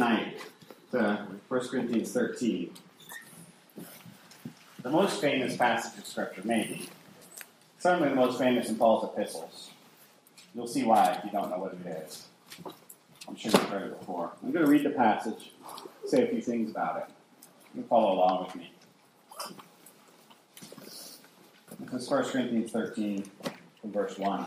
tonight to 1 Corinthians 13. The most famous passage of Scripture, maybe. Certainly the most famous in Paul's epistles. You'll see why if you don't know what it is. I'm sure you've heard it before. I'm going to read the passage, say a few things about it. You can follow along with me. This is 1 Corinthians 13, from verse 1.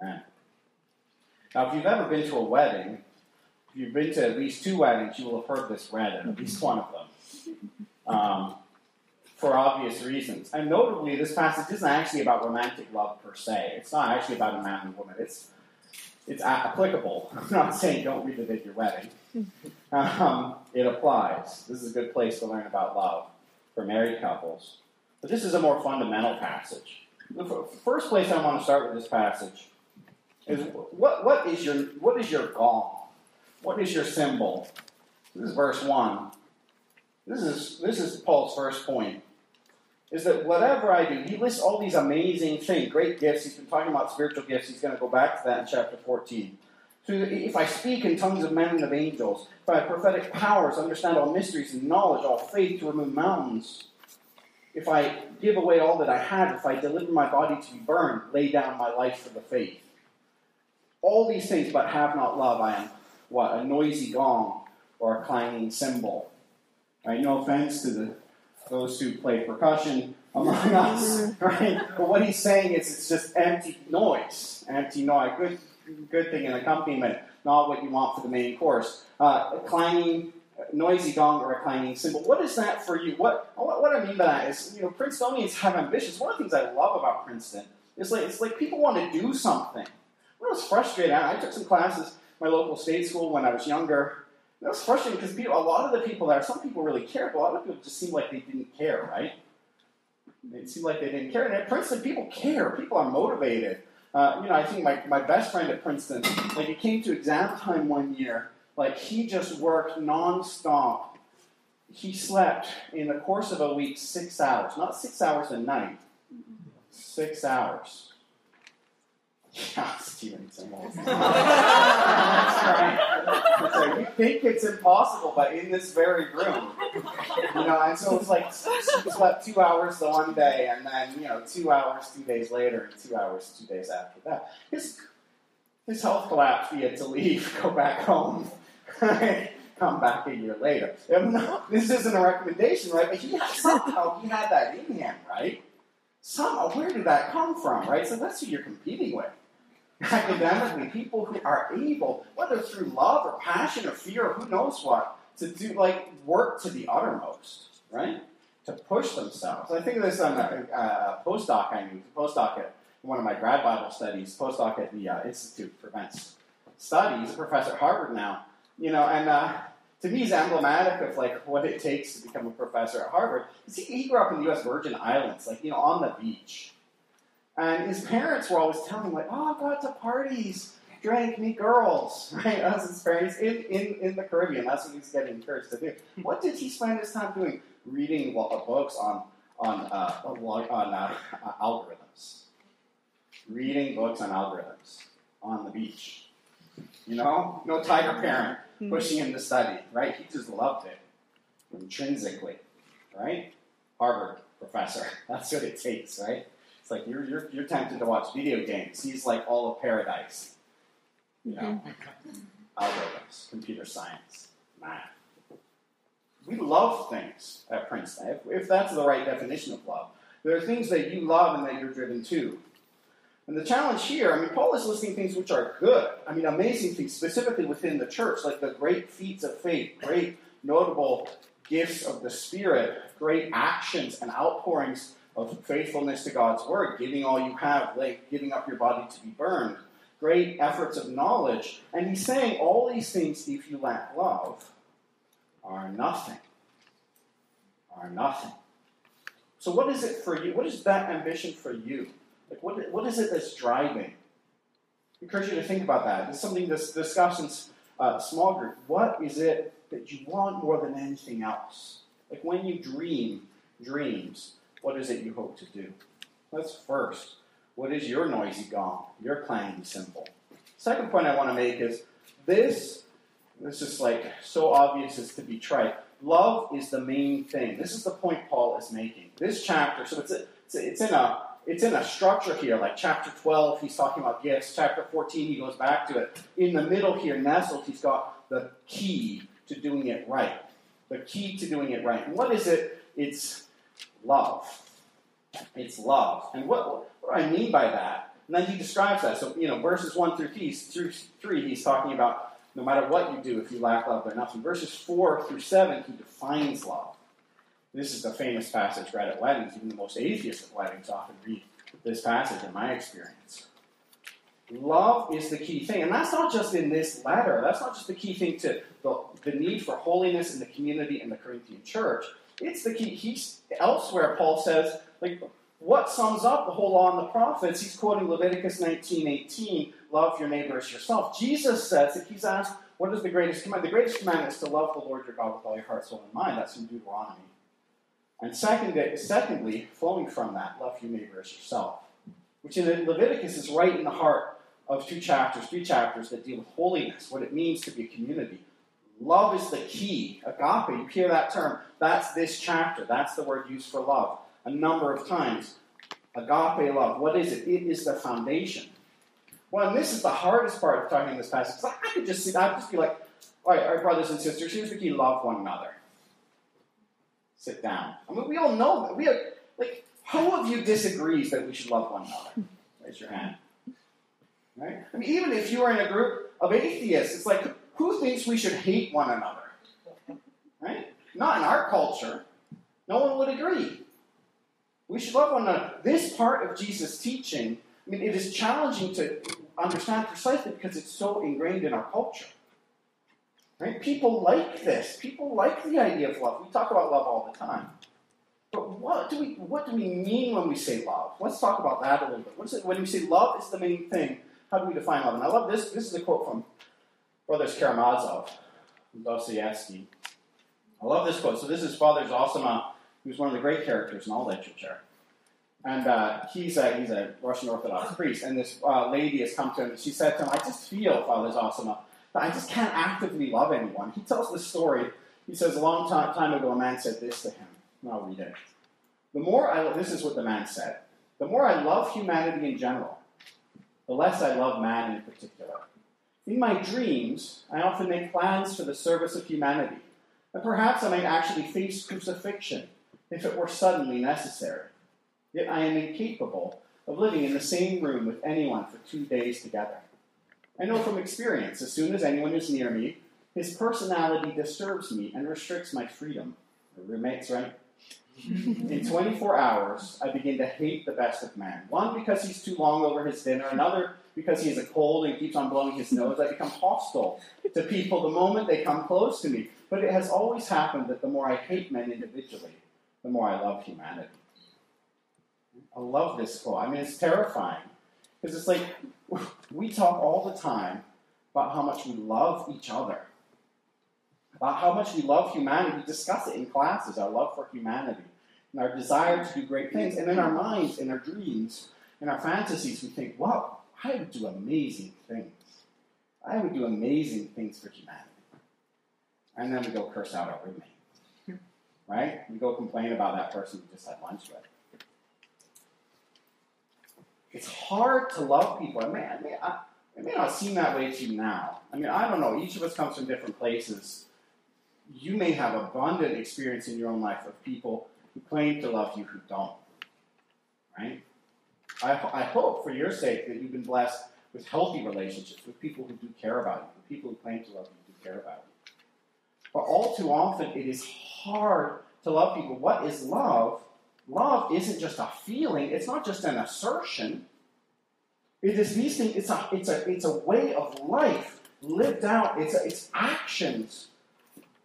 Amen. Now, if you've ever been to a wedding, if you've been to at least two weddings, you will have heard this read at least one of them. Um, for obvious reasons. And notably, this passage isn't actually about romantic love per se. It's not actually about a man and woman. It's it's applicable. I'm not saying don't read it at your wedding. Um, it applies. This is a good place to learn about love for married couples. But this is a more fundamental passage. The first place I want to start with this passage is what, what is your what is your gong? What is your cymbal? This is verse one. This is this is Paul's first point. Is that whatever I do, he lists all these amazing things, great gifts. He's been talking about spiritual gifts. He's going to go back to that in chapter 14. So if I speak in tongues of men and of angels, if I have prophetic powers, understand all mysteries and knowledge, all faith to remove mountains, if I give away all that I have, if I deliver my body to be burned, lay down my life for the faith, all these things, but have not love, I am what? A noisy gong or a clanging cymbal. Right? No offense to the, those who play percussion among us, right? But what he's saying is it's just empty noise. Empty noise. Good, good thing in accompaniment, not what you want for the main course. Uh, a clanging, noisy gong or a clanging cymbal. What is that for you? What, what, what I mean by that is, you know, Princetonians have ambitions. One of the things I love about Princeton is like, it's like people want to do something. I was frustrated. I took some classes my local state school when I was younger. It was frustrating because people, a lot of the people there, some people really cared, but a lot of people just seemed like they didn't care, right? It seemed like they didn't care. And at Princeton, people care. People are motivated. Uh, you know, I think my, my best friend at Princeton, like it came to exam time one year, like he just worked nonstop. He slept in the course of a week six hours, not six hours a night, six hours. Yeah, right. That's right. You think it's impossible, but in this very room, you know. And so it's like she slept two hours the one day, and then you know two hours two days later, and two hours two days after that. His his health collapsed. He had to leave, go back home. Come back a year later. This isn't a recommendation, right? But he somehow he had that in him, right? Somehow, where did that come from, right? So that's who you're competing with academically, people who are able, whether through love or passion or fear or who knows what, to do like work to the uttermost, right? To push themselves. I think of this on a, a postdoc I knew, postdoc at one of my grad Bible studies, postdoc at the uh, Institute for Advanced Studies, a professor at Harvard now, you know, and uh, to me he's emblematic of like what it takes to become a professor at Harvard. He, he grew up in the U.S. Virgin Islands, like you know, on the beach, and his parents were always telling him, like, oh, go out to parties, drank me girls, right? That's his parents in, in, in the Caribbean. That's what he's getting encouraged to do. What did he spend his time doing? Reading books on on uh, on uh, algorithms. Reading books on algorithms on the beach. You know, no tiger parent pushing him to study, right? He just loved it intrinsically, right? Harvard professor. That's what it takes, right? It's like you're, you're, you're tempted to watch video games. He's like all of paradise. You know, mm-hmm. algorithms, computer science, math. We love things at Princeton, if, if that's the right definition of love. There are things that you love and that you're driven to. And the challenge here, I mean, Paul is listing things which are good. I mean, amazing things, specifically within the church, like the great feats of faith, great notable gifts of the Spirit, great actions and outpourings of faithfulness to God's word, giving all you have, like giving up your body to be burned, great efforts of knowledge. And he's saying all these things, if you lack love, are nothing. Are nothing. So, what is it for you? What is that ambition for you? Like, what, what is it that's driving? I encourage you to think about that. It's something that's discussed in uh, small group. What is it that you want more than anything else? Like when you dream dreams, what is it you hope to do? That's first. What is your noisy gong, your clanging cymbal? Second point I want to make is this, this is like so obvious as to be trite. Love is the main thing. This is the point Paul is making. This chapter, so it's, a, it's, a, it's in a it's in a structure here, like chapter 12, he's talking about gifts. Chapter 14, he goes back to it. In the middle here, nestled, he's got the key to doing it right. The key to doing it right. And what is it? It's love. It's love. And what, what do I mean by that? And then he describes that. So, you know, verses 1 through 3, through 3 he's talking about no matter what you do, if you lack love, they're nothing. Verses 4 through 7, he defines love. This is the famous passage read at weddings. Even the most atheists at weddings often read this passage, in my experience. Love is the key thing. And that's not just in this letter. That's not just the key thing to the, the need for holiness in the community and the Corinthian church. It's the key. He's elsewhere, Paul says, like, what sums up the whole law and the prophets? He's quoting Leviticus 19:18, love your neighbor as yourself. Jesus says that he's asked, what is the greatest command? The greatest commandment is to love the Lord your God with all your heart, soul, and mind. That's in Deuteronomy. And second, secondly, flowing from that, love your neighbor as yourself, which in Leviticus is right in the heart of two chapters, three chapters that deal with holiness, what it means to be a community. Love is the key. Agape, you hear that term. That's this chapter. That's the word used for love a number of times. Agape love. What is it? It is the foundation. Well, and this is the hardest part of talking in this passage. I could just see, I'd just be like, all right, all right, brothers and sisters, here's the key love one another sit down. I mean, we all know that. We have, like, who of you disagrees that we should love one another? Raise your hand. Right? I mean, even if you are in a group of atheists, it's like, who thinks we should hate one another? Right? Not in our culture. No one would agree. We should love one another. This part of Jesus' teaching, I mean, it is challenging to understand precisely because it's so ingrained in our culture. Right? People like this. People like the idea of love. We talk about love all the time. But what do we what do we mean when we say love? Let's talk about that a little bit. What is it when we say love is the main thing? How do we define love? And I love this. This is a quote from Brothers Karamazov, Dostoevsky. I love this quote. So this is Father Zosima, who's one of the great characters in all literature. And uh, he's, a, he's a Russian Orthodox priest. And this uh, lady has come to him and she said to him, I just feel, Father Zosima, I just can't actively love anyone. He tells this story. He says, a long time, time ago, a man said this to him. And I'll read it. The more I, this is what the man said. The more I love humanity in general, the less I love man in particular. In my dreams, I often make plans for the service of humanity, and perhaps I might actually face crucifixion if it were suddenly necessary. Yet I am incapable of living in the same room with anyone for two days together. I know from experience, as soon as anyone is near me, his personality disturbs me and restricts my freedom. roommates, right? In 24 hours, I begin to hate the best of men. One, because he's too long over his dinner. Another, because he has a cold and keeps on blowing his nose. I become hostile to people the moment they come close to me. But it has always happened that the more I hate men individually, the more I love humanity. I love this quote. I mean, it's terrifying. Because it's like we talk all the time about how much we love each other, about how much we love humanity. We discuss it in classes, our love for humanity, and our desire to do great things. And in our minds, in our dreams, in our fantasies, we think, wow, I would do amazing things. I would do amazing things for humanity. And then we go curse out our roommate. Hmm. Right? We go complain about that person we just had lunch with. It's hard to love people. I mean, I mean, I, it may not seem that way to you now. I mean, I don't know. Each of us comes from different places. You may have abundant experience in your own life of people who claim to love you who don't. Right? I, I hope, for your sake, that you've been blessed with healthy relationships, with people who do care about you, with people who claim to love you, who care about you. But all too often, it is hard to love people. What is love? Love isn't just a feeling, it's not just an assertion. It is these things, it's a, it's a, it's a way of life lived out, it's, a, it's actions.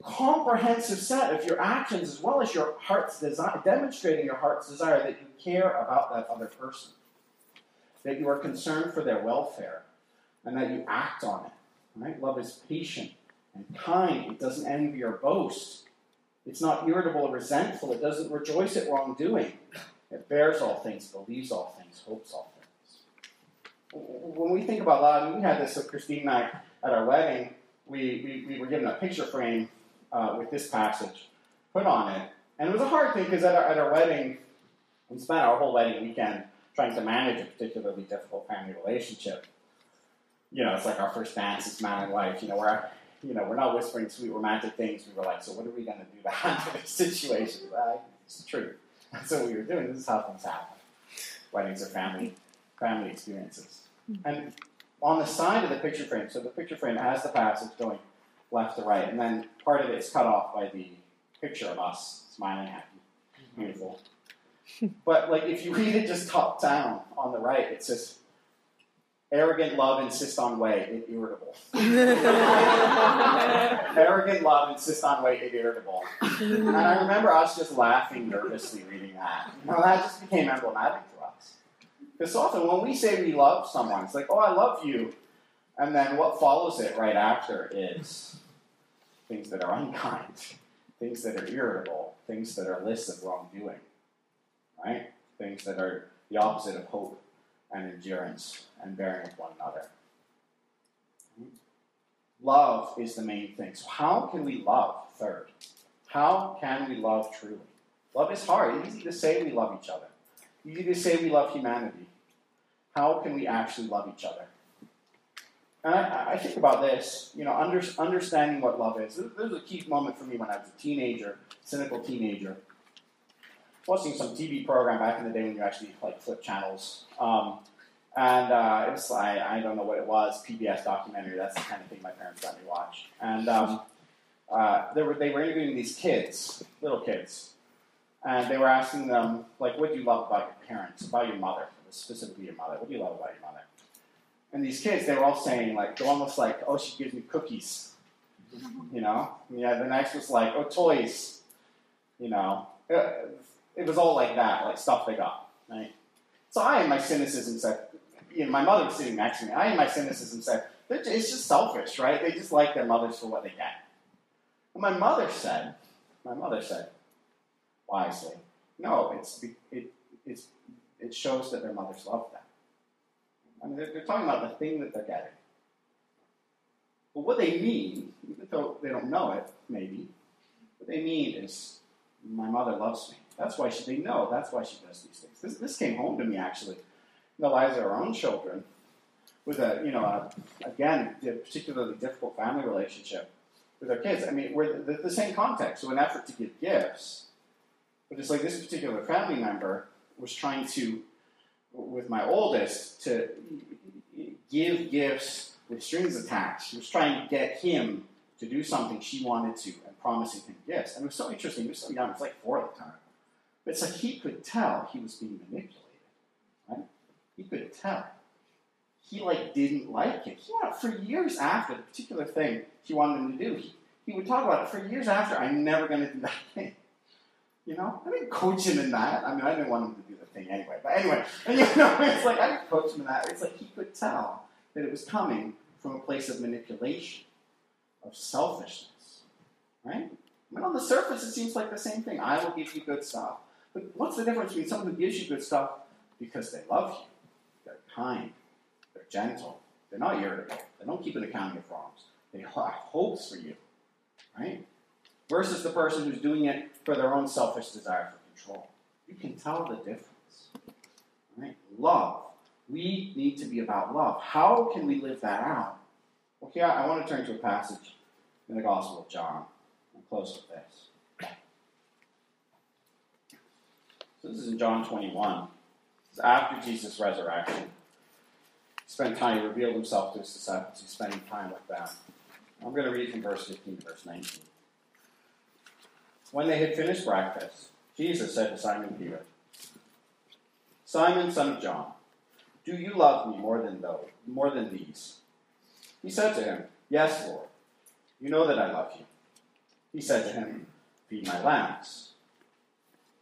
Comprehensive set of your actions as well as your heart's desire, demonstrating your heart's desire that you care about that other person, that you are concerned for their welfare, and that you act on it. Right? Love is patient and kind, it doesn't envy or boast. It's not irritable or resentful. It doesn't rejoice at wrongdoing. It bears all things, believes all things, hopes all things. When we think about love, we had this with Christine and I at our wedding. We, we, we were given a picture frame uh, with this passage put on it. And it was a hard thing because at our, at our wedding, we spent our whole wedding weekend trying to manage a particularly difficult family relationship. You know, it's like our first dance as man and wife. You know, we're you know, we're not whispering sweet romantic things. We were like, so what are we going to do to handle this situation? Right? It's the truth. That's what we were doing. This is how things happen. Weddings are family, family experiences. Hmm. And on the side of the picture frame, so the picture frame has the passage going left to right, and then part of it is cut off by the picture of us smiling happy. Hmm. Beautiful. But like if you read it just top down on the right, it says Arrogant love insists on way, irritable. Arrogant love insists on way, irritable. And I remember us just laughing nervously reading that. You that just became emblematic to us. Because often when we say we love someone, it's like, oh, I love you. And then what follows it right after is things that are unkind, things that are irritable, things that are lists of wrongdoing, right? Things that are the opposite of hope and endurance and bearing with one another. Love is the main thing. So, how can we love? Third, how can we love truly? Love is hard. It's easy to say we love each other, easy to say we love humanity. How can we actually love each other? And I, I think about this, you know, under, understanding what love is. This, this a key moment for me when I was a teenager, cynical teenager watching some TV program back in the day when you actually like flip channels. Um, and uh, was I, I don't know what it was PBS documentary. That's the kind of thing my parents let me watch. And um, uh, they were they were interviewing these kids, little kids, and they were asking them like, "What do you love about your parents? About your mother, specifically your mother? What do you love about your mother?" And these kids, they were all saying like, they're almost like, "Oh, she gives me cookies," you know. Yeah. The next was like, "Oh, toys," you know. Uh, it was all like that, like stuff they got, right? So I, in my cynicism, said, you know, my mother was sitting next to me. I, in my cynicism, said, it's just selfish, right? They just like their mothers for what they get. And my mother said, my mother said, wisely, no, it's it it's it shows that their mothers love them. I mean, they're, they're talking about the thing that they're getting. But what they mean, even though they don't know it, maybe, what they mean is, my mother loves me. That's why she, they know. That's why she does these things. This, this came home to me actually the lives of our own children, with a you know a, again a particularly difficult family relationship with our kids. I mean, we're the, the same context. So, an effort to give gifts, but it's like this particular family member was trying to, with my oldest, to give gifts with strings attached. She was trying to get him to do something she wanted to and promising him gifts. And it was so interesting. He was so young. He was like four at the time. But so he could tell he was being manipulated, right? He could tell. He like didn't like it. He wanted for years after the particular thing he wanted him to do. He, he would talk about it for years after. I'm never going to do that thing. You know, I didn't coach him in that. I mean, I didn't want him to do the thing anyway. But anyway, and, you know, it's like I didn't coach him in that. It's like he could tell that it was coming from a place of manipulation, of selfishness, right? I mean, on the surface, it seems like the same thing. I will give you good stuff. But what's the difference between someone who gives you good stuff because they love you, they're kind, they're gentle, they're not irritable, they don't keep an accounting of wrongs, they have hopes for you, right? Versus the person who's doing it for their own selfish desire for control. You can tell the difference, right? Love. We need to be about love. How can we live that out? Okay, I, I want to turn to a passage in the Gospel of John. I'll close with this. So this is in John 21. It's after Jesus' resurrection. He spent time, he revealed himself to his disciples. He's spending time with them. I'm going to read from verse 15 to verse 19. When they had finished breakfast, Jesus said to Simon Peter, Simon, son of John, do you love me more than those, more than these? He said to him, Yes, Lord. You know that I love you. He said to him, Feed my lambs.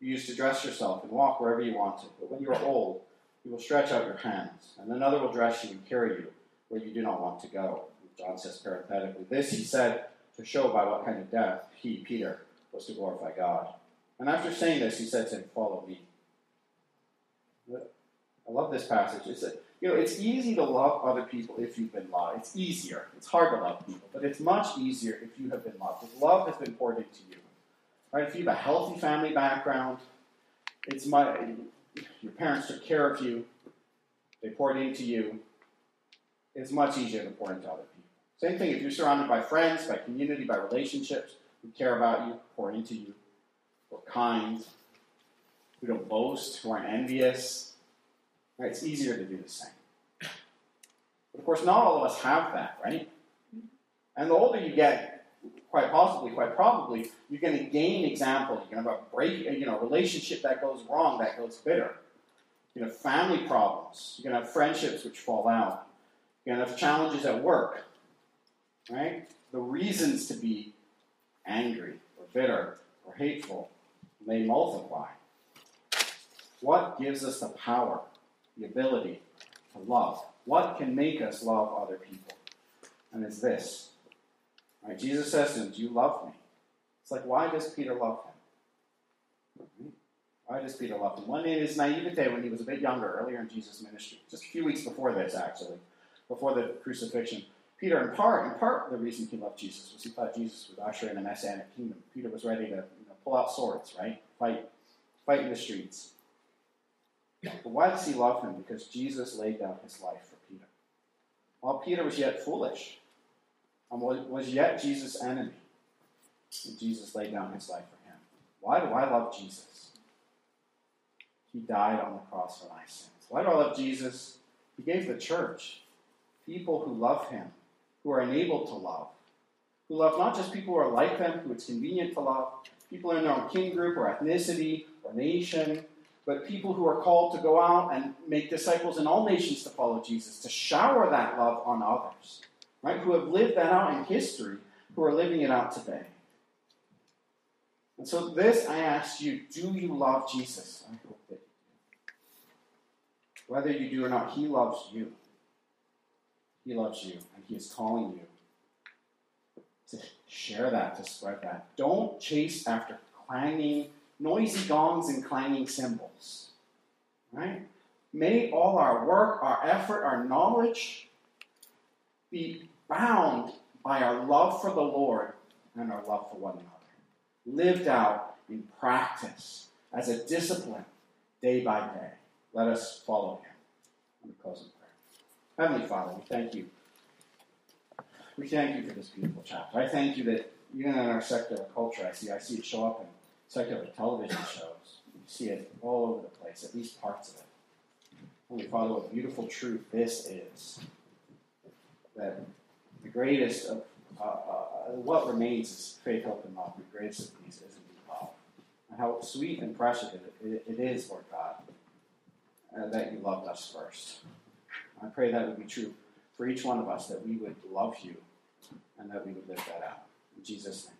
you used to dress yourself and walk wherever you wanted. But when you are old, you will stretch out your hands, and another will dress you and carry you where you do not want to go. John says parenthetically, This he said to show by what kind of death he, Peter, was to glorify God. And after saying this, he said to him, Follow me. I love this passage. It's a, you know, it's easy to love other people if you've been loved. It's easier. It's hard to love people, but it's much easier if you have been loved. If love has been poured into you, right? If you have a healthy family background, it's my your parents took care of you, they poured into you. It's much easier to pour into other people. Same thing if you're surrounded by friends, by community, by relationships who care about you, pour into you, who are kind, who don't boast, who aren't envious. Right? It's easier to do the same. But of course, not all of us have that, right? And the older you get, quite possibly, quite probably, you're going to gain examples. You're going to have a break, uh, you know, relationship that goes wrong, that goes bitter. You're going to have family problems. You're going to have friendships which fall out. You're going to have challenges at work, right? The reasons to be angry or bitter or hateful may multiply. What gives us the power, the ability to love? What can make us love other people? And it's this. Right? Jesus says to him, Do you love me? It's like, why does Peter love him? Why does Peter love him? One in his naivete when he was a bit younger, earlier in Jesus' ministry, just a few weeks before this, actually, before the crucifixion. Peter, in part, in part, the reason he loved Jesus was he thought Jesus would usher in a messianic kingdom. Peter was ready to you know, pull out swords, right? Fight, fight in the streets. But why does he love him? Because Jesus laid down his life for Peter. While Peter was yet foolish, Um, and was yet Jesus' enemy, and Jesus laid down his life for him. Why do I love Jesus? He died on the cross for my sins. Why do I love Jesus? He gave the church people who love him who are enabled to love, who love not just people who are like them, who it's convenient to love, people in their own kin group or ethnicity or nation, but people who are called to go out and make disciples in all nations to follow Jesus, to shower that love on others, right? Who have lived that out in history, who are living it out today. And so, this I ask you do you love Jesus? I hope that you do. Whether you do or not, He loves you. He loves you, and He is calling you to share that, to spread that. Don't chase after clanging, noisy gongs and clanging cymbals. Right? May all our work, our effort, our knowledge be bound by our love for the Lord and our love for one another, lived out in practice as a discipline day by day. Let us follow Him. Let me close in prayer. Heavenly Father, we thank you. We thank you for this beautiful chapter. I thank you that even in our secular culture, I see I see it show up in secular television shows. You see it all over the place, at least parts of it. Holy Father, what beautiful truth this is. That the greatest of uh, uh, what remains is faith, hope, and love. The greatest of these is indeed love. And how sweet and precious it, it, it is, Lord God, uh, that you loved us first. I pray that would be true for each one of us, that we would love you and that we would live that out. In Jesus' name.